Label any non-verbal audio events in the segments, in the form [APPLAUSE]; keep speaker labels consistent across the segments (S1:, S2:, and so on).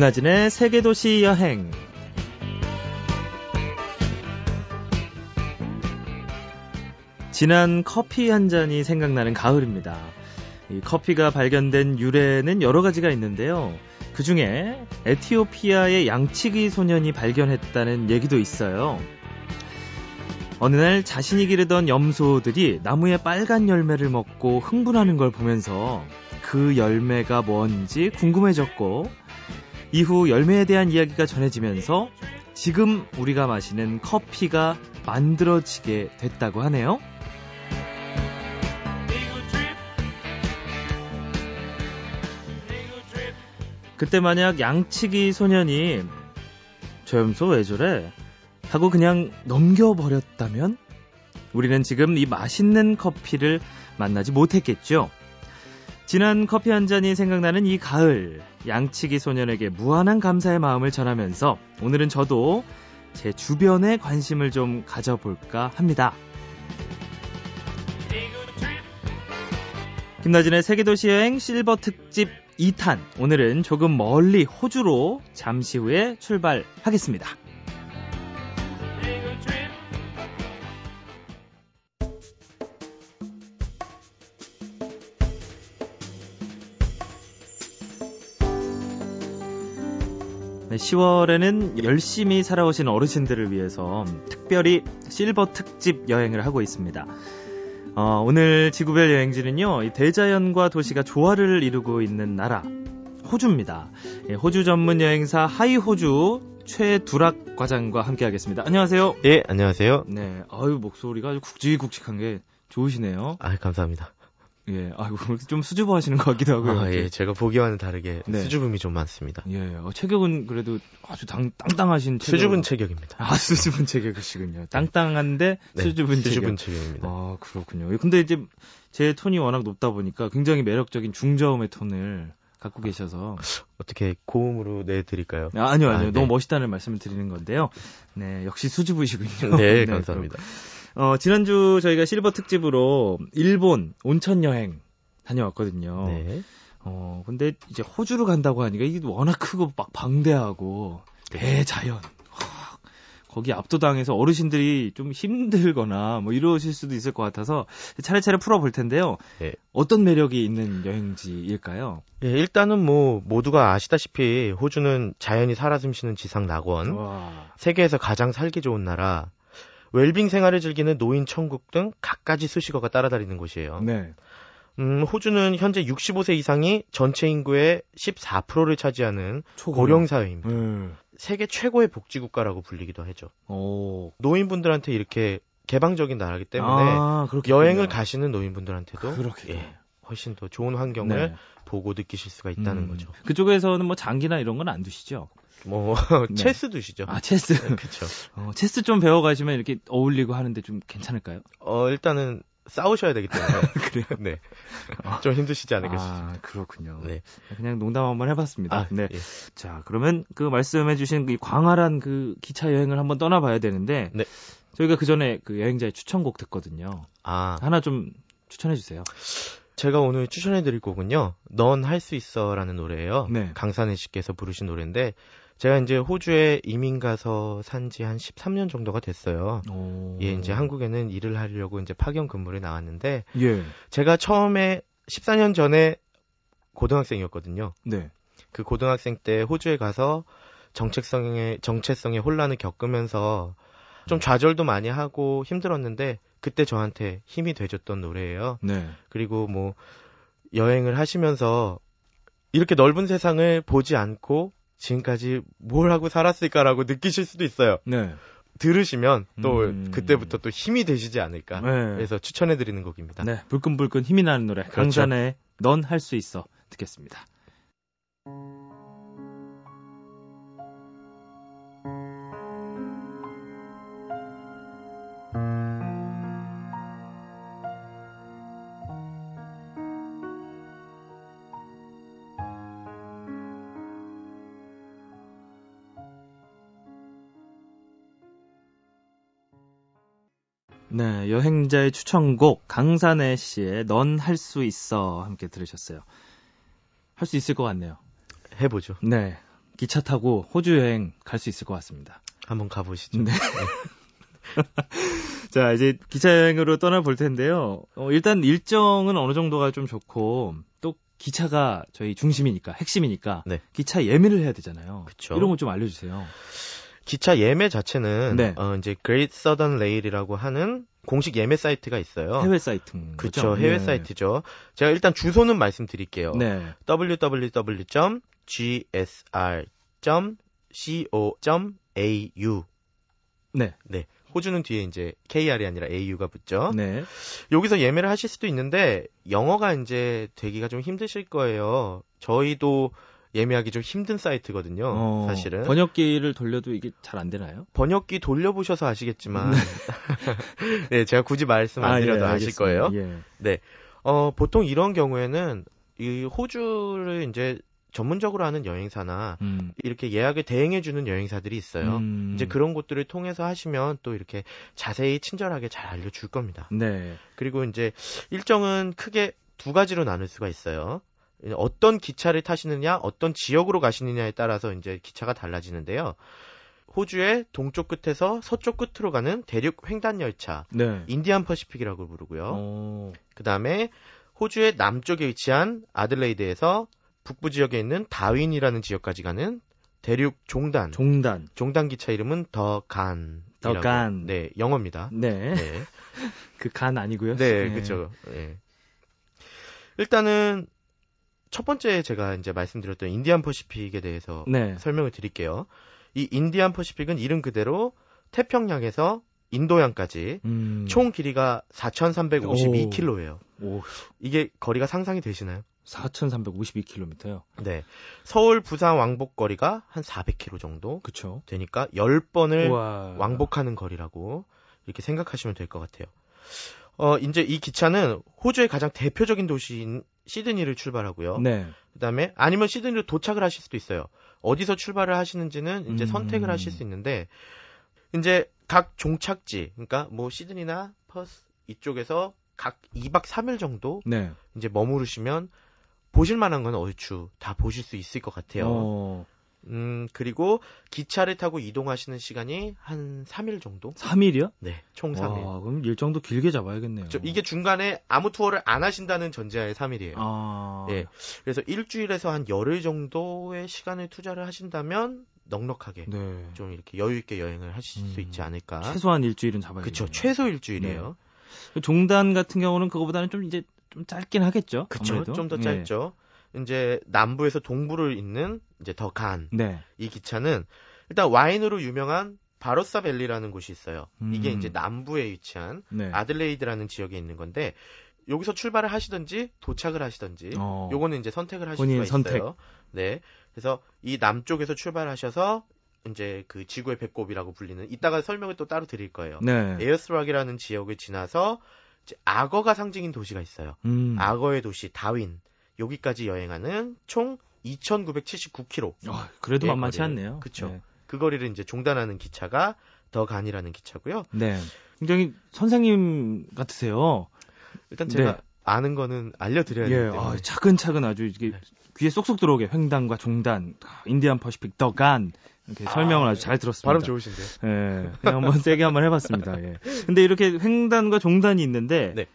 S1: 김나진의 세계도시 여행. 진한 커피 한 잔이 생각나는 가을입니다. 이 커피가 발견된 유래는 여러 가지가 있는데요. 그 중에 에티오피아의 양치기 소년이 발견했다는 얘기도 있어요. 어느 날 자신이 기르던 염소들이 나무의 빨간 열매를 먹고 흥분하는 걸 보면서 그 열매가 뭔지 궁금해졌고 이후 열매에 대한 이야기가 전해지면서 지금 우리가 마시는 커피가 만들어지게 됐다고 하네요. 그때 만약 양치기 소년이 저 염소 왜 저래? 하고 그냥 넘겨버렸다면 우리는 지금 이 맛있는 커피를 만나지 못했겠죠. 진한 커피 한 잔이 생각나는 이 가을, 양치기 소년에게 무한한 감사의 마음을 전하면서 오늘은 저도 제 주변에 관심을 좀 가져볼까 합니다. 김나진의 세계도시 여행 실버 특집 2탄. 오늘은 조금 멀리 호주로 잠시 후에 출발하겠습니다. 10월에는 열심히 살아오신 어르신들을 위해서 특별히 실버 특집 여행을 하고 있습니다. 어, 오늘 지구별 여행지는요, 대자연과 도시가 조화를 이루고 있는 나라, 호주입니다. 예, 호주 전문 여행사 하이호주 최두락 과장과 함께 하겠습니다. 안녕하세요.
S2: 예, 안녕하세요.
S1: 네, 아유, 목소리가 아주 굵직굵직한 게 좋으시네요.
S2: 아, 감사합니다.
S1: 예, 아이고, 좀 수줍어 하시는 것 같기도 하고요.
S2: 아, 예, 제가 보기와는 다르게
S1: 네.
S2: 수줍음이 좀 많습니다.
S1: 예, 어, 체격은 그래도 아주 당, 땅땅하신 체격.
S2: 수줍은 체격입니다.
S1: 아, 수줍은 체격이시군요. 땅땅한데
S2: 네,
S1: 수줍은 체격.
S2: 수줍은 체격 입니다.
S1: 아, 그렇군요. 근데 이제 제 톤이 워낙 높다 보니까 굉장히 매력적인 중저음의 톤을 갖고 계셔서.
S2: 어떻게 고음으로 내드릴까요?
S1: 아, 아니요, 아니요.
S2: 아, 네.
S1: 너무 멋있다는 말씀을 드리는 건데요. 네, 역시 수줍으시군요.
S2: 네, [LAUGHS] 감사합니다.
S1: 어, 지난주 저희가 실버 특집으로 일본 온천 여행 다녀왔거든요.
S2: 네.
S1: 어, 근데 이제 호주로 간다고 하니까 이게 워낙 크고 막 방대하고 대자연. 와, 거기 압도당해서 어르신들이 좀 힘들거나 뭐 이러실 수도 있을 것 같아서 차례차례 풀어볼 텐데요.
S2: 네.
S1: 어떤 매력이 있는 여행지일까요?
S2: 예, 일단은 뭐 모두가 아시다시피 호주는 자연이 살아 숨쉬는 지상 낙원,
S1: 와,
S2: 세계에서 가장 살기 좋은 나라, 웰빙 생활을 즐기는 노인 천국 등 갖가지 수식어가 따라다니는 곳이에요.
S1: 네.
S2: 음, 호주는 현재 65세 이상이 전체 인구의 14%를 차지하는
S1: 초고령.
S2: 고령 사회입니다.
S1: 음.
S2: 세계 최고의 복지 국가라고 불리기도 하죠.
S1: 오.
S2: 노인분들한테 이렇게 개방적인 나라기 때문에
S1: 아.
S2: 여행을 가시는 노인분들한테도
S1: 그렇게.
S2: 예, 훨씬 더 좋은 환경을
S1: 네.
S2: 보고 느끼실 수가 있다는
S1: 음.
S2: 거죠.
S1: 그쪽에서는 뭐 장기나 이런 건 안 두시죠?
S2: 뭐 [LAUGHS]
S1: 네.
S2: 체스 두시죠.
S1: 아, 체스.
S2: 그렇죠.
S1: 어, 체스 좀 배워가시면 이렇게 어울리고 하는데 좀 괜찮을까요?
S2: 어 일단은 싸우셔야 되기 때문에 [LAUGHS]
S1: 그래요?
S2: 네. 좀 힘드시지 않을까.
S1: 아, 그렇군요.
S2: 네.
S1: 그냥 농담 한번 해봤습니다.
S2: 아,
S1: 네.
S2: 예.
S1: 자, 그러면 그 말씀해주신 이 광활한 그 기차 여행을 한번 떠나봐야 되는데,
S2: 네.
S1: 저희가 그 전에 그 여행자의 추천곡 듣거든요.
S2: 아,
S1: 하나 좀 추천해주세요.
S2: 제가 오늘 추천해드릴 곡은요. 넌 할 수 있어라는 노래예요.
S1: 네.
S2: 강산혜 씨께서 부르신 노래인데 제가 이제 호주에 이민 가서 산 지 한 13년 정도가 됐어요.
S1: 오.
S2: 예, 이제 한국에는 일을 하려고 이제 파견 근무를 나왔는데
S1: 예.
S2: 제가 처음에 14년 전에 고등학생이었거든요.
S1: 네.
S2: 그 고등학생 때 호주에 가서 정체성의 정체성의 혼란을 겪으면서 좀 좌절도 많이 하고 힘들었는데 그때 저한테 힘이 돼줬던 노래예요.
S1: 네.
S2: 그리고 뭐 여행을 하시면서 이렇게 넓은 세상을 보지 않고 지금까지 뭘 하고 살았을까라고 느끼실 수도 있어요.
S1: 네.
S2: 들으시면 또
S1: 음.
S2: 그때부터 또 힘이 되시지 않을까.
S1: 네.
S2: 그래서 추천해 드리는 곡입니다.
S1: 네. 불끈불끈 힘이 나는 노래.
S2: 그렇죠.
S1: 강산의 넌 할 수 있어. 듣겠습니다. 여행자의 추천곡 강산혜 씨의 넌 할 수 있어 함께 들으셨어요. 할 수 있을 것 같네요.
S2: 해보죠.
S1: 네. 기차 타고 호주 여행 갈 수 있을 것 같습니다.
S2: 한번 가보시죠.
S1: 네. [LAUGHS] 자, 이제 기차 여행으로 떠나볼 텐데요. 어, 일단 일정은 어느 정도가 좀 좋고, 또 기차가 저희 중심이니까, 핵심이니까,
S2: 네.
S1: 기차 예매를 해야 되잖아요.
S2: 그쵸.
S1: 이런 거 좀 알려주세요.
S2: 기차 예매 자체는
S1: 네.
S2: 어, 이제 Great Southern Rail이라고 하는 공식 예매 사이트가 있어요.
S1: 해외 사이트.
S2: 그쵸, 해외 사이트죠. 제가 일단 주소는 말씀드릴게요.
S1: 네.
S2: www.gsr.co.au.
S1: 네.
S2: 네. 호주는 뒤에 이제 KR이 아니라 AU가 붙죠.
S1: 네.
S2: 여기서 예매를 하실 수도 있는데 영어가 이제 되기가 좀 힘드실 거예요. 저희도 예매하기 좀 힘든 사이트거든요.
S1: 어,
S2: 사실은
S1: 번역기를 돌려도 이게 잘 안 되나요?
S2: 번역기 돌려보셔서 아시겠지만 네 [LAUGHS] 제가 굳이 말씀 안
S1: 아, 예,
S2: 드려도 아실
S1: 알겠습니다.
S2: 거예요.
S1: 예.
S2: 어 보통 이런 경우에는 이 호주를 이제 전문적으로 하는 여행사나
S1: 음.
S2: 이렇게 예약을 대행해 주는 여행사들이 있어요.
S1: 음.
S2: 이제 그런 곳들을 통해서 하시면 또 이렇게 자세히 친절하게 잘 알려 줄 겁니다.
S1: 네.
S2: 그리고 이제 일정은 크게 두 가지로 나눌 수가 있어요. 어떤 기차를 타시느냐, 어떤 지역으로 가시느냐에 따라서 이제 기차가 달라지는데요. 호주의 동쪽 끝에서 서쪽 끝으로 가는 대륙 횡단 열차,
S1: 네.
S2: Indian Pacific이라고 부르고요.
S1: 어.
S2: 그 다음에 호주의 남쪽에 위치한 아들레이드에서 북부 지역에 있는 다윈이라는 지역까지 가는 대륙 종단.
S1: 종단.
S2: 종단 기차 이름은 The Ghan.
S1: The Ghan.
S2: 네, 영어입니다.
S1: 네.
S2: 네. [LAUGHS]
S1: 그 간 아니고요.
S2: 네, 그렇죠. 예. 일단은 첫 번째 제가 이제 말씀드렸던 인디안 퍼시픽에 대해서
S1: 네.
S2: 설명을 드릴게요. 이 인디안 퍼시픽은 이름 그대로 태평양에서 인도양까지
S1: 음.
S2: 총 길이가 4,352km예요.
S1: 오,
S2: 이게 거리가 상상이 되시나요?
S1: 4,352km요.
S2: 네. 서울 부산 왕복 거리가 한 400km 정도
S1: 그쵸.
S2: 되니까 10번을
S1: 우와.
S2: 왕복하는 거리라고 이렇게 생각하시면 될 것 같아요. 어, 이제 이 기차는 호주의 가장 대표적인 도시인 시드니를 출발하고요.
S1: 네.
S2: 그다음에 아니면 시드니로 도착을 하실 수도 있어요. 어디서 출발을 하시는지는 이제
S1: 음.
S2: 선택을 하실 수 있는데 이제 각 종착지, 그러니까 뭐 시드니나 퍼스 이쪽에서 각 2박 3일 정도
S1: 네.
S2: 이제 머무르시면 보실 만한 건 얼추 다 보실 수 있을 것 같아요.
S1: 어,
S2: 음, 그리고 기차를 타고 이동하시는 시간이 한 3일 정도?
S1: 3일이요?
S2: 네, 총 3일.
S1: 와, 그럼 일정도 길게 잡아야겠네요.
S2: 저 이게 중간에 아무 투어를 안 하신다는 전제하에 3일이에요.
S1: 아.
S2: 예. 그래서 일주일에서 한 열흘 정도의 시간을 투자를 하신다면 넉넉하게
S1: 네.
S2: 좀 이렇게 여유 있게 여행을 하실 수
S1: 음,
S2: 있지 않을까.
S1: 최소한 일주일은 잡아야겠네요.
S2: 그쵸. 최소 일주일이에요.
S1: 그 종단 같은 경우는 그거보다는 좀 이제 좀 짧긴 하겠죠.
S2: 그쵸.
S1: 아무래도.
S2: 좀더
S1: 예.
S2: 짧죠. 이제 남부에서 동부를 잇는 이제 더 간.
S1: 네.
S2: 이 기차는 일단 와인으로 유명한 바로사 밸리라는 곳이 있어요. 이게
S1: 음.
S2: 이제 남부에 위치한
S1: 네.
S2: 아들레이드라는 지역에 있는 건데 여기서 출발을 하시든지 도착을 하시든지
S1: 어.
S2: 요거는 이제 선택을 하실 수가. 있어요. 네. 그래서 이 남쪽에서 출발하셔서 이제 그 지구의 배꼽이라고 불리는 이따가 설명을 또 따로 드릴 거예요.
S1: 네.
S2: 에어스락이라는 지역을 지나서 이제 악어가 상징인 도시가 있어요.
S1: 음.
S2: 악어의 도시 다윈 여기까지 여행하는 총 2,979km.
S1: 아, 그래도
S2: 예,
S1: 만만치
S2: 거리를-
S1: 않네요.
S2: 그쵸.
S1: 네.
S2: 그 거리를 이제 종단하는 기차가 더 간이라는 기차고요.
S1: 네. 굉장히 선생님 같으세요.
S2: 일단 제가
S1: 네.
S2: 아는 거는 알려드려야 되기
S1: 예, 아, 차근차근 아주 이게
S2: 네.
S1: 귀에 쏙쏙 들어오게 횡단과 종단, 아, 인디안 퍼시픽, 더 간 이렇게 설명을 아주 잘 들었습니다.
S2: 발음 좋으신데요.
S1: 예, 그냥 한번 세게 한번 해봤습니다. 예. 근데 이렇게 횡단과 종단이 있는데
S2: 네.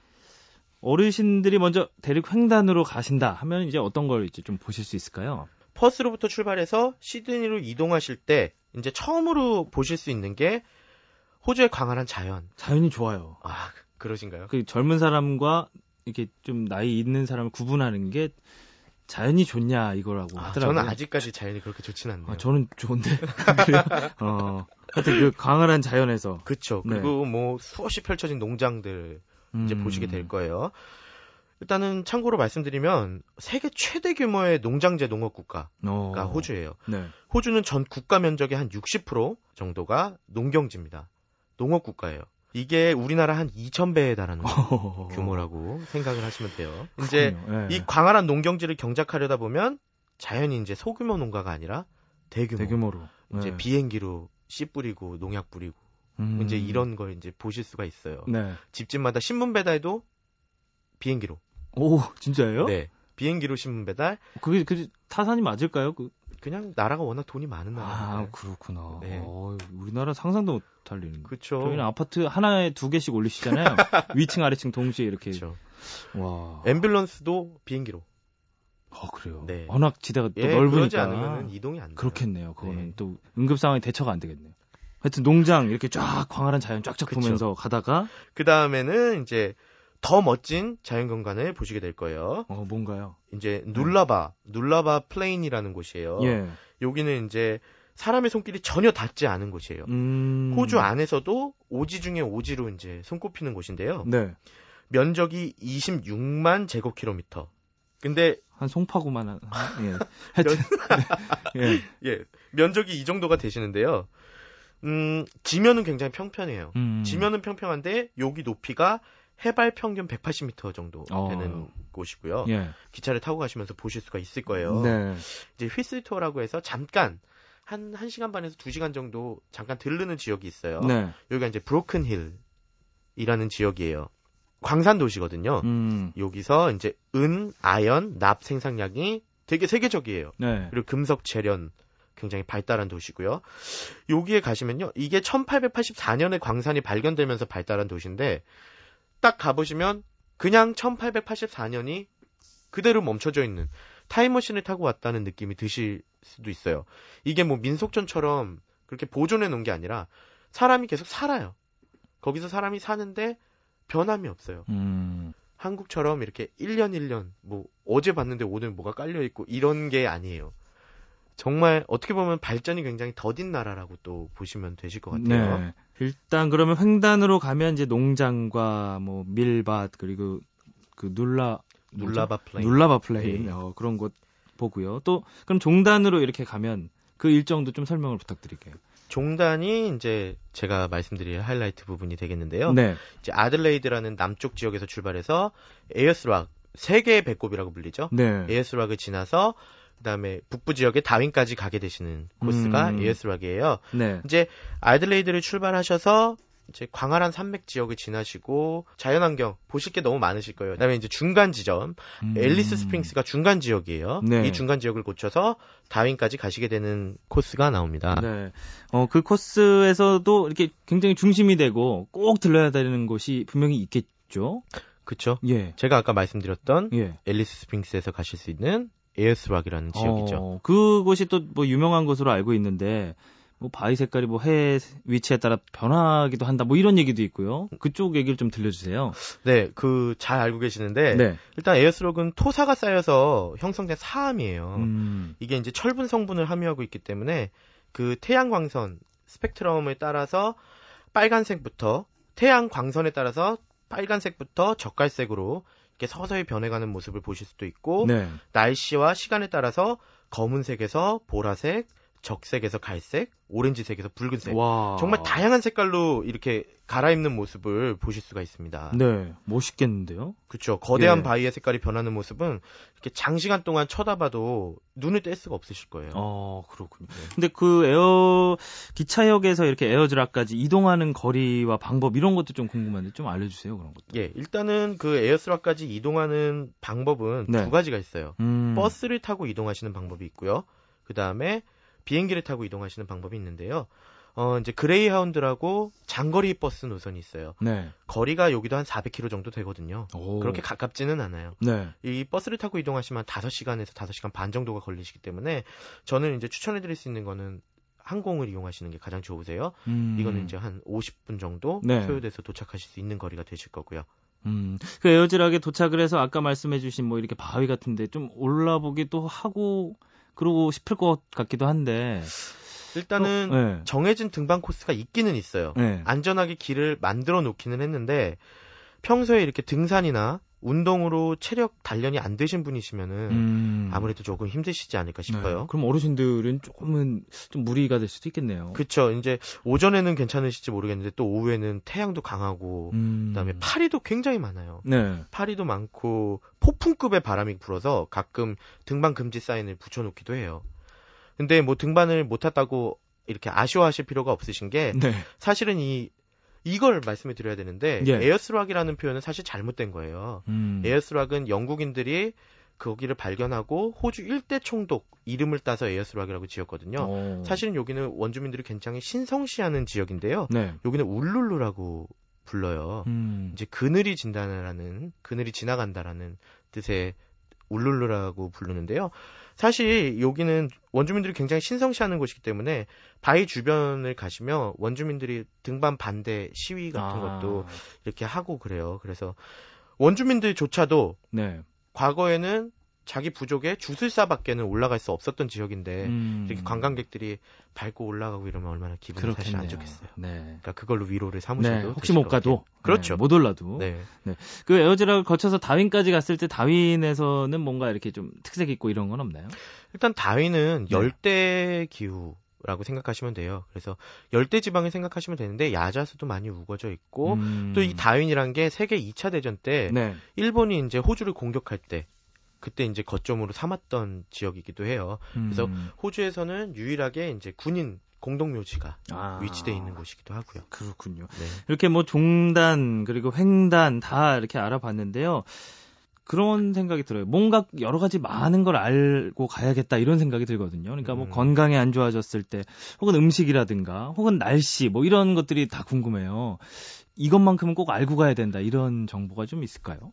S1: 어르신들이 먼저 대륙 횡단으로 가신다 하면 이제 어떤 걸 이제 좀 보실 수 있을까요?
S2: 퍼스로부터 출발해서 시드니로 이동하실 때 이제 처음으로 보실 수 있는 게 호주의 광활한 자연.
S1: 자연이 좋아요.
S2: 아, 그러신가요?
S1: 그 젊은 사람과 이렇게 좀 나이 있는 사람을 구분하는 게 자연이 좋냐 이거라고
S2: 아,
S1: 하더라고요.
S2: 저는 아직까지 자연이 그렇게 좋진 않네요.
S1: 아, 저는 좋은데. [LAUGHS] 어. 하여튼 그 광활한 자연에서
S2: 그쵸.
S1: 네.
S2: 그리고 뭐 수없이 펼쳐진 농장들 이제
S1: 음.
S2: 보시게 될 거예요. 일단은 참고로 말씀드리면 세계 최대 규모의 농장제 농업 국가가
S1: 어.
S2: 호주예요.
S1: 네.
S2: 호주는 전 국가 면적의 한 60% 정도가 농경지입니다. 농업 국가예요. 이게 우리나라 한 2,000배에 달하는 [LAUGHS] 규모라고 생각을 하시면 돼요. 이제.
S1: 예.
S2: 이 광활한 농경지를 경작하려다 보면 자연히 이제 소규모 농가가 아니라 대규모,
S1: 대규모로
S2: 이제
S1: 네.
S2: 비행기로 씨 뿌리고 농약 뿌리고
S1: 음.
S2: 이제 이런 걸 이제 보실 수가 있어요.
S1: 네.
S2: 집집마다 신문 배달도 비행기로.
S1: 오 진짜예요?
S2: 네. 비행기로 신문 배달.
S1: 그게 그 타산이 맞을까요? 그
S2: 그냥 나라가 워낙 돈이 많은 나라인데.
S1: 아, 그렇구나.
S2: 네.
S1: 어, 우리나라 상상도 못할 일인데.
S2: 그쵸.
S1: 저희는 아파트 하나에 두 개씩 올리시잖아요. [LAUGHS] 위층, 아래층 동시에 이렇게.
S2: 그쵸.
S1: 와.
S2: 앰뷸런스도 비행기로.
S1: 아, 그래요.
S2: 네.
S1: 워낙 지대가 또
S2: 예, 그러지
S1: 넓으니까.
S2: 않으면 이동이 안 돼요.
S1: 그렇겠네요. 그거는
S2: 네.
S1: 또 응급 상황에 대처가 안 되겠네요. 하여튼 농장 이렇게 쫙 광활한 자연 쫙쫙
S2: 그쵸.
S1: 보면서 가다가
S2: 그 다음에는 이제 더 멋진 자연경관을 보시게 될 거예요.
S1: 어 뭔가요?
S2: 이제 Nullarbor, Nullarbor Plain이라는 곳이에요.
S1: 예.
S2: 여기는 이제 사람의 손길이 전혀 닿지 않은 곳이에요.
S1: 음.
S2: 호주 안에서도 오지 중에 오지로 이제 손꼽히는 곳인데요.
S1: 네.
S2: 면적이 26만 제곱킬로미터. 근데
S1: 한 송파구만 한. 예. 하여튼 [LAUGHS] 예.
S2: 예, 면적이 이 정도가 되시는데요. 음, 지면은 굉장히 평평해요.
S1: 음.
S2: 지면은 평평한데 여기 높이가 해발 평균 180m 정도
S1: 어.
S2: 되는 곳이고요.
S1: 예.
S2: 기차를 타고 가시면서 보실 수가 있을 거예요.
S1: 네.
S2: 이제 휘슬 투어라고 해서 잠깐 한 1시간 반에서 2시간 정도 잠깐 들르는 지역이 있어요.
S1: 네.
S2: 여기가 이제 브로큰 힐이라는 지역이에요. 광산 도시거든요.
S1: 음.
S2: 여기서 이제 은, 아연, 납 생산량이 되게 세계적이에요.
S1: 네.
S2: 그리고 금속 재련 굉장히 발달한 도시고요. 여기에 가시면요. 이게 1884년에 광산이 발견되면서 발달한 도시인데 딱 가보시면 그냥 1884년이 그대로 멈춰져 있는 타임머신을 타고 왔다는 느낌이 드실 수도 있어요. 이게 뭐 민속촌처럼 그렇게 보존해 놓은 게 아니라 사람이 계속 살아요. 거기서 사람이 사는데 변함이 없어요.
S1: 음.
S2: 한국처럼 이렇게 1년 1년 뭐 어제 봤는데 오늘 뭐가 깔려 있고 이런 게 아니에요. 정말 어떻게 보면 발전이 굉장히 더딘 나라라고 또 보시면 되실 것 같아요.
S1: 네. 일단 그러면 횡단으로 가면 이제 농장과 뭐 밀밭 그리고 그 눌라? Nullarbor Plain. Nullarbor Plain
S2: 네.
S1: 어, 그런 곳 보고요. 또 그럼 종단으로 이렇게 가면 그 일정도 좀 설명을 부탁드릴게요.
S2: 종단이 이제 제가 말씀드릴 하이라이트 부분이 되겠는데요.
S1: 네.
S2: 이제 아들레이드라는 남쪽 지역에서 출발해서 에어스락 세계의 배꼽이라고 불리죠.
S1: 네.
S2: 에어스락을 지나서 그다음에 북부 지역의 다윈까지 가게 되시는 코스가
S1: 음.
S2: 에어스락이에요.
S1: 네.
S2: 이제 아들레이드를 출발하셔서 이제 광활한 산맥 지역을 지나시고 자연환경 보실 게 너무 많으실 거예요. 그다음에 이제 중간 지점
S1: 음.
S2: 앨리스 스프링스가 중간 지역이에요.
S1: 네.
S2: 이 중간 지역을 거쳐서 다윈까지 가시게 되는 코스가 나옵니다.
S1: 네. 어, 그 코스에서도 이렇게 굉장히 중심이 되고 꼭 들러야 되는 곳이 분명히 있겠죠.
S2: 그쵸?
S1: 예.
S2: 제가 아까 말씀드렸던
S1: 예.
S2: 앨리스 스프링스에서 가실 수 있는 에어스락이라는 지역이죠.
S1: 어, 그곳이 또 뭐 유명한 곳으로 알고 있는데 뭐 바위 색깔이 뭐 해 위치에 따라 변하기도 한다. 뭐 이런 얘기도 있고요. 그쪽 얘기를 좀 들려주세요.
S2: 네, 그 잘 알고 계시는데
S1: 네.
S2: 일단 에어스락은 토사가 쌓여서 형성된 사암이에요.
S1: 음.
S2: 이게 이제 철분 성분을 함유하고 있기 때문에 그 태양 광선 스펙트럼을 따라서 빨간색부터 태양 광선에 따라서 빨간색부터 적갈색으로 이렇게 서서히 변해가는 모습을 보실 수도 있고
S1: 네.
S2: 날씨와 시간에 따라서 검은색에서 보라색, 적색에서 갈색, 오렌지색에서 붉은색
S1: 와.
S2: 정말 다양한 색깔로 이렇게 갈아입는 모습을 보실 수가 있습니다.
S1: 네. 멋있겠는데요?
S2: 그렇죠. 거대한
S1: 예.
S2: 바위의 색깔이 변하는 모습은 이렇게 장시간 동안 쳐다봐도 눈을 뗄 수가 없으실 거예요.
S1: 어, 그렇군요.
S2: 네.
S1: 근데 그 에어 기차역에서 이렇게 에어스락까지 이동하는 거리와 방법 이런 것도 좀 궁금한데 좀 알려 주세요 그런 것도.
S2: 예, 일단은 그 에어스락까지 이동하는 방법은
S1: 네.
S2: 두 가지가 있어요.
S1: 음.
S2: 버스를 타고 이동하시는 방법이 있고요. 그 다음에 비행기를 타고 이동하시는 방법이 있는데요. 어, 이제 그레이하운드라고 장거리 버스 노선이 있어요.
S1: 네.
S2: 거리가 여기도 한 400km 정도 되거든요.
S1: 오.
S2: 그렇게 가깝지는 않아요.
S1: 네.
S2: 이 버스를 타고 이동하시면 5시간에서 5시간 반 정도가 걸리시기 때문에 저는 이제 추천해 드릴 수 있는 거는 항공을 이용하시는 게 가장 좋으세요.
S1: 음.
S2: 이거는 이제 한 50분 정도
S1: 네.
S2: 소요돼서 도착하실 수 있는 거리가 되실 거고요.
S1: 음. 그 에어드락에 도착을 해서 아까 말씀해주신 뭐 이렇게 바위 같은데 좀 올라보기도 하고 그러고 싶을 것 같기도 한데.
S2: 일단은
S1: 어, 네.
S2: 정해진 등반 코스가 있기는 있어요.
S1: 네.
S2: 안전하게 길을 만들어 놓기는 했는데 평소에 이렇게 등산이나 운동으로 체력 단련이 안 되신 분이시면은
S1: 음.
S2: 아무래도 조금 힘드시지 않을까 싶어요.
S1: 네. 그럼 어르신들은 조금은 좀 무리가 될 수도 있겠네요.
S2: 그쵸. 이제 오전에는 괜찮으실지 모르겠는데 또 오후에는 태양도 강하고
S1: 음.
S2: 그다음에 파리도 굉장히 많아요.
S1: 네.
S2: 파리도 많고 폭풍급의 바람이 불어서 가끔 등반 금지 사인을 붙여놓기도 해요. 근데 뭐 등반을 못 탔다고 이렇게 아쉬워하실 필요가 없으신 게
S1: 네.
S2: 사실은 이 이걸 말씀을 드려야 되는데
S1: 예.
S2: 에어스락이라는 표현은 사실 잘못된 거예요.
S1: 음.
S2: 에어스락은 영국인들이 거기를 발견하고 호주 일대 총독 이름을 따서 에어스락이라고 지었거든요.
S1: 어.
S2: 사실은 여기는 원주민들이 굉장히 신성시하는 지역인데요.
S1: 네.
S2: 여기는 울룰루라고 불러요.
S1: 음.
S2: 이제 그늘이 진다라는 그늘이 지나간다라는 뜻의 울룰루라고 부르는데요. 사실 여기는 원주민들이 굉장히 신성시하는 곳이기 때문에 바위 주변을 가시면 원주민들이 등반 반대 시위 같은
S1: 아.
S2: 것도 이렇게 하고 그래요. 그래서 원주민들조차도
S1: 네.
S2: 과거에는 자기 부족의 주술사밖에는 올라갈 수 없었던 지역인데
S1: 음.
S2: 이렇게 관광객들이 밟고 올라가고 이러면 얼마나 기분이 사실 안
S1: 그렇겠네요.
S2: 좋겠어요.
S1: 네.
S2: 그러니까 그걸로 위로를 삼으셔도
S1: 네, 혹시
S2: 못것 같아요.
S1: 가도
S2: 그렇죠.
S1: 네, 못 올라도
S2: 네.
S1: 그 에어즈락을 거쳐서 다윈까지 갔을 때 다윈에서는 뭔가 이렇게 좀 특색 있고 이런 건 없나요?
S2: 일단 다윈은
S1: 네.
S2: 열대 기후 라고 생각하시면 돼요. 그래서 열대 지방을 생각하시면 되는데 야자수도 많이 우거져 있고
S1: 음.
S2: 또이 다윈이란 게 세계 2차 대전 때
S1: 네.
S2: 일본이 이제 호주를 공격할 때 그때 이제 거점으로 삼았던 지역이기도 해요. 그래서
S1: 음.
S2: 호주에서는 유일하게 이제 군인 공동묘지가
S1: 아.
S2: 위치돼 있는 곳이기도 하고요.
S1: 그렇군요.
S2: 네.
S1: 이렇게 뭐 종단 그리고 횡단 다 이렇게 알아봤는데요. 그런 생각이 들어요. 뭔가 여러 가지 많은 걸 알고 가야겠다 이런 생각이 들거든요. 그러니까 뭐
S2: 음.
S1: 건강이 안 좋아졌을 때 혹은 음식이라든가 혹은 날씨 뭐 이런 것들이 다 궁금해요. 이것만큼은 꼭 알고 가야 된다 이런 정보가 좀 있을까요?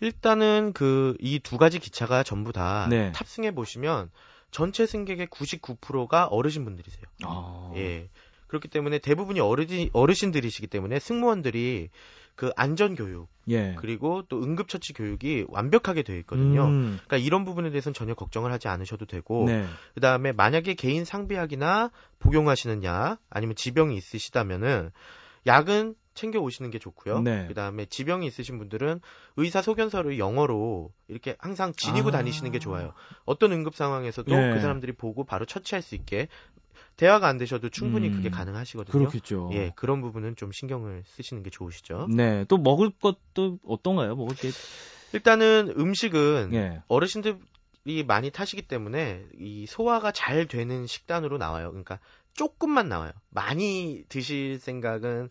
S2: 일단은 그 이 두 가지 기차가 전부 다
S1: 네.
S2: 탑승해 보시면 전체 승객의 99%가 어르신분들이세요.
S1: 아.
S2: 예. 그렇기 때문에 대부분이 어르신, 어르신들이시기 때문에 승무원들이 그 안전 교육,
S1: 예.
S2: 그리고 또 응급 처치 교육이 완벽하게 되어 있거든요.
S1: 음.
S2: 그러니까 이런 부분에 대해서는 전혀 걱정을 하지 않으셔도 되고,
S1: 네.
S2: 그 다음에 만약에 개인 상비약이나 복용하시는 약, 아니면 지병이 있으시다면은, 약은 챙겨 오시는 게 좋고요.
S1: 네.
S2: 그 다음에 지병이 있으신 분들은 의사 소견서를 영어로 이렇게 항상 지니고
S1: 아.
S2: 다니시는 게 좋아요. 어떤 응급 상황에서도
S1: 예.
S2: 그 사람들이 보고 바로 처치할 수 있게 대화가 안 되셔도 충분히
S1: 음.
S2: 그게 가능하시거든요.
S1: 그렇겠죠.
S2: 예, 그런 부분은 좀 신경을 쓰시는 게 좋으시죠.
S1: 네. 또 먹을 것도 어떤가요? 먹을 게.
S2: 일단은 음식은
S1: 예.
S2: 어르신들이 많이 타시기 때문에 이 소화가 잘 되는 식단으로 나와요. 그러니까 조금만 나와요. 많이 드실 생각은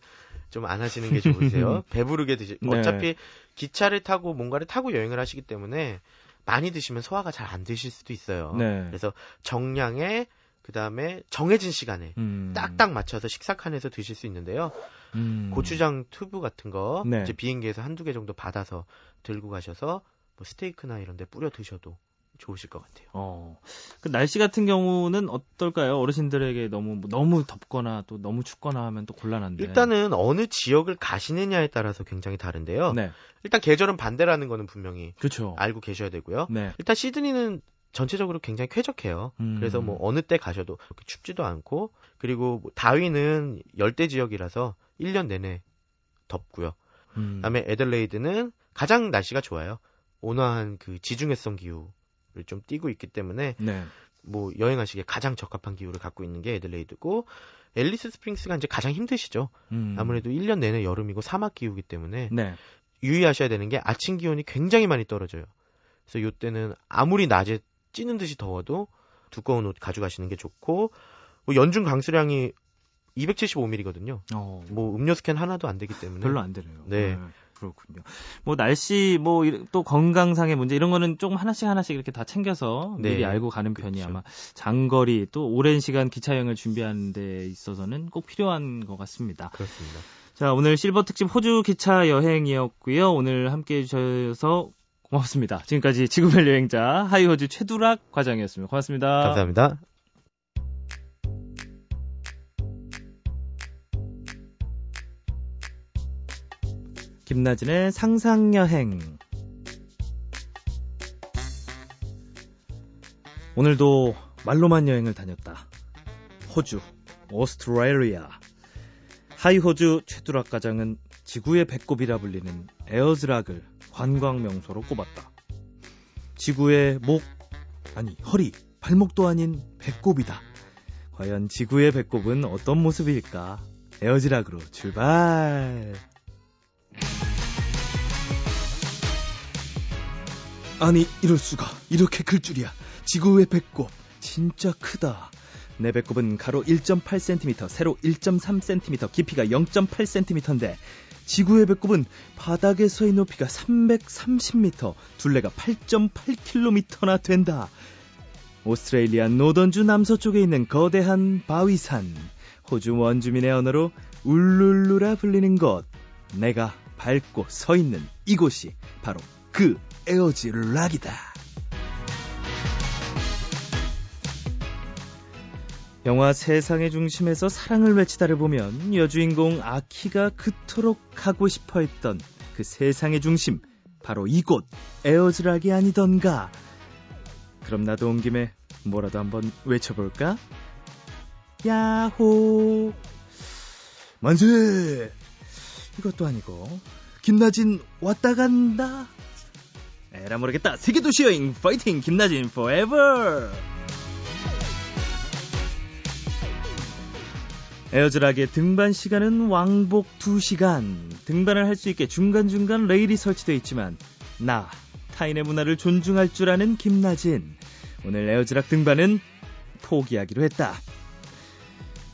S2: 좀 안 하시는 게 좋으세요. [LAUGHS] 배부르게 드시.
S1: 네.
S2: 어차피 기차를 타고 뭔가를 타고 여행을 하시기 때문에 많이 드시면 소화가 잘 안 되실 수도 있어요.
S1: 네.
S2: 그래서 정량에 그다음에 정해진 시간에
S1: 음.
S2: 딱딱 맞춰서 식사칸에서 드실 수 있는데요.
S1: 음.
S2: 고추장 튜브 같은 거
S1: 네.
S2: 이제 비행기에서 한두 개 정도 받아서 들고 가셔서 뭐 스테이크나 이런 데 뿌려 드셔도 좋으실 것 같아요.
S1: 어. 그 날씨 같은 경우는 어떨까요? 어르신들에게 너무 너무 덥거나 또 너무 춥거나 하면 또 곤란한데.
S2: 일단은 어느 지역을 가시느냐에 따라서 굉장히 다른데요.
S1: 네.
S2: 일단 계절은 반대라는 거는 분명히
S1: 그렇죠.
S2: 알고 계셔야 되고요.
S1: 네.
S2: 일단 시드니는 전체적으로 굉장히 쾌적해요.
S1: 음.
S2: 그래서 뭐 어느 때 가셔도 춥지도 않고 그리고 뭐 다윈은 열대 지역이라서 1년 내내 덥고요.
S1: 음.
S2: 그다음에 에들레이드는 가장 날씨가 좋아요. 온화한 그 지중해성 기후를 좀 띠고 있기 때문에
S1: 네.
S2: 뭐 여행하시기에 가장 적합한 기후를 갖고 있는 게 에들레이드고 앨리스 스프링스가 이제 가장 힘드시죠.
S1: 음.
S2: 아무래도 1년 내내 여름이고 사막 기후이기 때문에
S1: 네.
S2: 유의하셔야 되는 게 아침 기온이 굉장히 많이 떨어져요. 그래서 이때는 아무리 낮에 찌는 듯이 더워도 두꺼운 옷 가져가시는 게 좋고 뭐 연중 강수량이 275mm거든요.
S1: 어.
S2: 뭐 음료 스캔 하나도 안 되기 때문에
S1: 별로 안 되네요.
S2: 네.
S1: 그렇군요. 뭐 날씨 뭐 또 건강상의 문제 이런 거는 조금 하나씩 하나씩 이렇게 다 챙겨서
S2: 네.
S1: 미리 알고 가는 편이
S2: 그렇죠.
S1: 아마 장거리 또 오랜 시간 기차 여행을 준비하는 데 있어서는 꼭 필요한 것 같습니다.
S2: 그렇습니다.
S1: 자, 오늘 실버 특집 호주 기차 여행이었고요. 오늘 함께 해 주셔서 고맙습니다. 지금까지 지구별 여행자 하이호주 최두락 과장이었습니다. 고맙습니다.
S2: 감사합니다.
S1: 김나진의 상상여행. 오늘도 말로만 여행을 다녔다. 호주, 오스트레일리아. 하이호주 최두락 과장은 지구의 배꼽이라 불리는 에어즈락을 관광 명소로 꼽았다. 지구의 목, 아니 허리, 발목도 아닌 배꼽이다. 과연 지구의 배꼽은 어떤 모습일까? 에어즈락으로 출발! 아니 이럴 수가. 이렇게 클 줄이야. 지구의 배꼽. 진짜 크다. 내 배꼽은 가로 1.8cm 세로 1.3cm 깊이가 0.8cm인데 지구의 배꼽은 바닥에서의 높이가 330m, 둘레가 8.8km나 된다. 오스트레일리아 노던주 남서쪽에 있는 거대한 바위산, 호주 원주민의 언어로 울룰루라 불리는 곳. 내가 밟고 서 있는 이곳이 바로 그 에어지 락이다. 영화 세상의 중심에서 사랑을 외치다를 보면 여주인공 아키가 그토록 가고 싶어 했던 그 세상의 중심, 바로 이곳 에어즈락이 아니던가. 그럼 나도 온 김에 뭐라도 한번 외쳐볼까? 야호! 만세! 이것도 아니고, 김나진 왔다 간다? 에라 모르겠다. 세계도시 여행 파이팅! 김나진 forever! 에어즈락의 등반 시간은 왕복 2시간. 등반을 할 수 있게 중간중간 레일이 설치되어 있지만, 나, 타인의 문화를 존중할 줄 아는 김나진. 오늘 에어즈락 등반은 포기하기로 했다.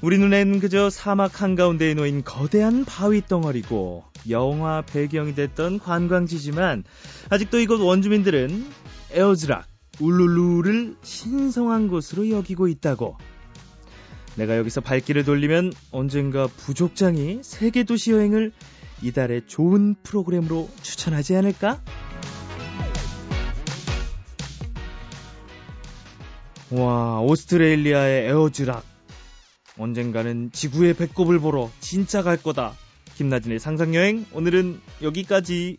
S1: 우리 눈엔 그저 사막 한가운데에 놓인 거대한 바위 덩어리고 영화 배경이 됐던 관광지지만 아직도 이곳 원주민들은 에어즈락, 울룰루를 신성한 곳으로 여기고 있다고. 내가 여기서 발길을 돌리면 언젠가 부족장이 세계 도시 여행을 이달의 좋은 프로그램으로 추천하지 않을까? 와, 오스트레일리아의 에어즈락. 언젠가는 지구의 배꼽을 보러 진짜 갈 거다. 김나진의 상상여행, 오늘은 여기까지.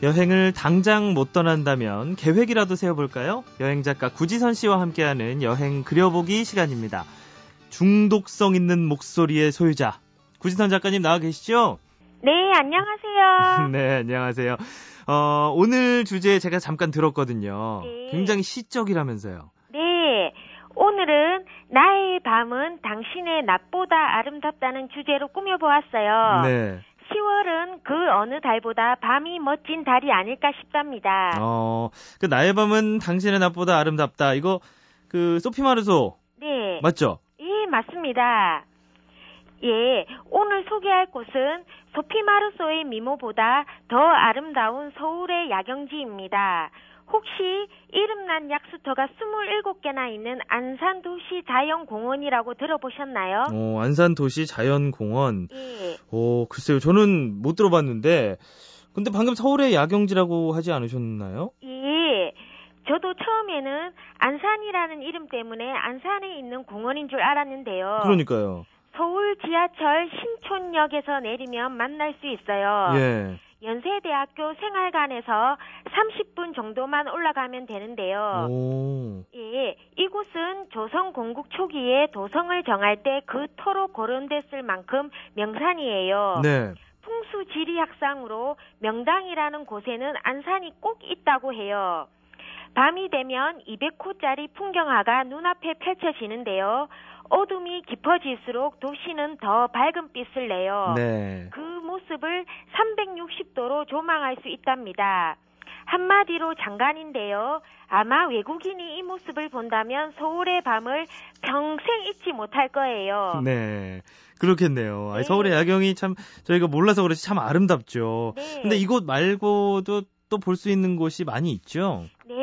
S1: 여행을 당장 못 떠난다면 계획이라도 세워볼까요? 여행 작가 구지선 씨와 함께하는 여행 그려보기 시간입니다. 중독성 있는 목소리의 소유자. 구지선 작가님 나와 계시죠?
S3: 네, 안녕하세요. [LAUGHS]
S1: 네, 안녕하세요. 어, 오늘 주제 제가 잠깐 들었거든요.
S3: 네.
S1: 굉장히 시적이라면서요.
S3: 네, 오늘은 나의 밤은 당신의 낮보다 아름답다는 주제로 꾸며보았어요.
S1: 네.
S3: 10월은 그 어느 달보다 밤이 멋진 달이 아닐까 싶답니다.
S1: 어, 그 나의 밤은 당신의 낮보다 아름답다. 이거 그 소피 마르소
S3: 네,
S1: 맞죠?
S3: 예, 맞습니다. 예, 오늘 소개할 곳은 소피 마르소의 미모보다 더 아름다운 서울의 야경지입니다. 혹시 이름난 약수터가 27개나 있는 안산도시 자연공원이라고 들어보셨나요?
S1: 어, 안산 도시 자연공원.
S3: 예,
S1: 오, 글쎄요. 저는 못 들어봤는데 근데 방금 서울의 야경지라고 하지 않으셨나요?
S3: 예. 저도 처음에는 안산이라는 이름 때문에 안산에 있는 공원인 줄 알았는데요.
S1: 그러니까요.
S3: 서울 지하철 신촌역에서 내리면 만날 수 있어요.
S1: 예.
S3: 연세대학교 생활관에서 30분 정도만 올라가면 되는데요.
S1: 오.
S3: 예, 이곳은 조선 건국 초기에 도성을 정할 때 그토록 거론됐을 만큼 명산이에요.
S1: 네.
S3: 풍수 지리학상으로 명당이라는 곳에는 안산이 꼭 있다고 해요. 밤이 되면 200호짜리 풍경화가 눈앞에 펼쳐지는데요. 어둠이 깊어질수록 도시는 더 밝은 빛을 내요.
S1: 네.
S3: 그 모습을 360도로 조망할 수 있답니다. 한마디로 장관인데요. 아마 외국인이 이 모습을 본다면 서울의 밤을 평생 잊지 못할 거예요.
S1: 네. 그렇겠네요.
S3: 네.
S1: 서울의 야경이 참 저희가 몰라서 그렇지 참 아름답죠.
S3: 네.
S1: 근데 이곳 말고도 또 볼 수 있는 곳이 많이 있죠.
S3: 네,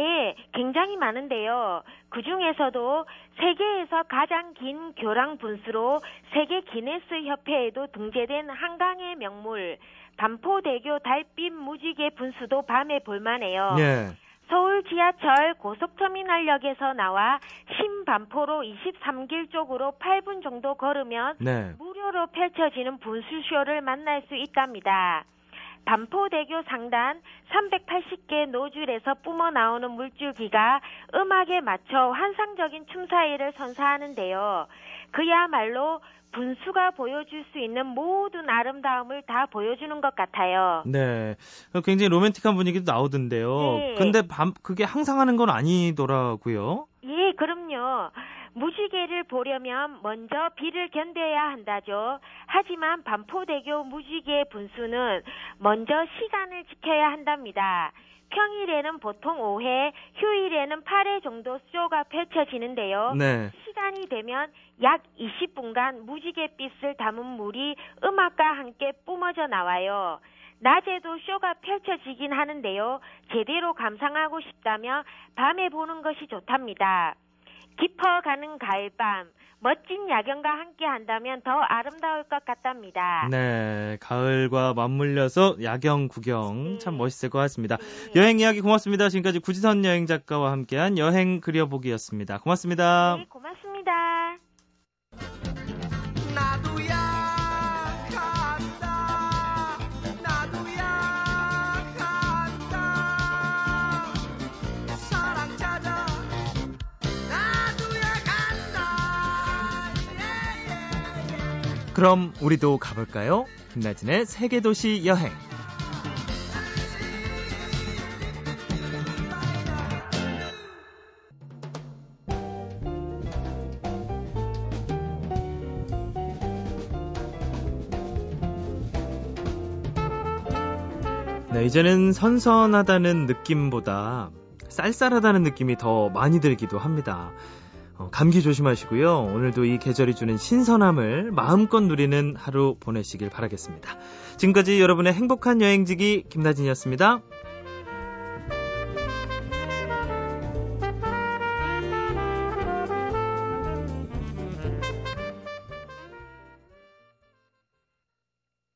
S3: 굉장히 많은데요. 그 중에서도 세계에서 가장 긴 교랑 분수로 세계 기네스 협회에도 등재된 한강의 명물 반포대교 달빛 무지개 분수도 밤에 볼만해요.
S1: 예.
S3: 서울 지하철 고속터미널역에서 나와 신반포로 23길 쪽으로 8분 정도 걸으면
S1: 네.
S3: 무료로 펼쳐지는 분수쇼를 만날 수 있답니다. 반포대교 상단 380개 노줄에서 뿜어 나오는 물줄기가 음악에 맞춰 환상적인 춤사위를 선사하는데요. 그야말로 분수가 보여줄 수 있는 모든 아름다움을 다 보여주는 것 같아요.
S1: 네. 굉장히 로맨틱한 분위기도 나오던데요.
S3: 네.
S1: 근데 밤 그게 항상 하는 건 아니더라고요.
S3: 예, 그럼요. 무지개를 보려면 먼저 비를 견뎌야 한다죠. 하지만 반포대교 무지개 분수는 먼저 시간을 지켜야 한답니다. 평일에는 보통 5회, 휴일에는 8회 정도 쇼가 펼쳐지는데요.
S1: 네.
S3: 시간이 되면 약 20분간 무지갯빛을 담은 물이 음악과 함께 뿜어져 나와요. 낮에도 쇼가 펼쳐지긴 하는데요. 제대로 감상하고 싶다면 밤에 보는 것이 좋답니다. 깊어가는 가을밤, 멋진 야경과 함께 한다면 더 아름다울 것 같답니다.
S1: 네, 가을과 맞물려서 야경 구경 참
S3: 네.
S1: 멋있을 것 같습니다.
S3: 네.
S1: 여행 이야기 고맙습니다. 지금까지 구지선 여행 작가와 함께한 여행 그려보기였습니다. 고맙습니다.
S3: 네, 고맙습니다.
S1: 그럼 우리도 가볼까요? 김나진의 세계도시 여행. 네, 이제는 선선하다는 느낌보다 쌀쌀하다는 느낌이 더 많이 들기도 합니다. 어, 감기 조심하시고요. 오늘도 이 계절이 주는 신선함을 마음껏 누리는 하루 보내시길 바라겠습니다. 지금까지 여러분의 행복한 여행지기 김나진이었습니다.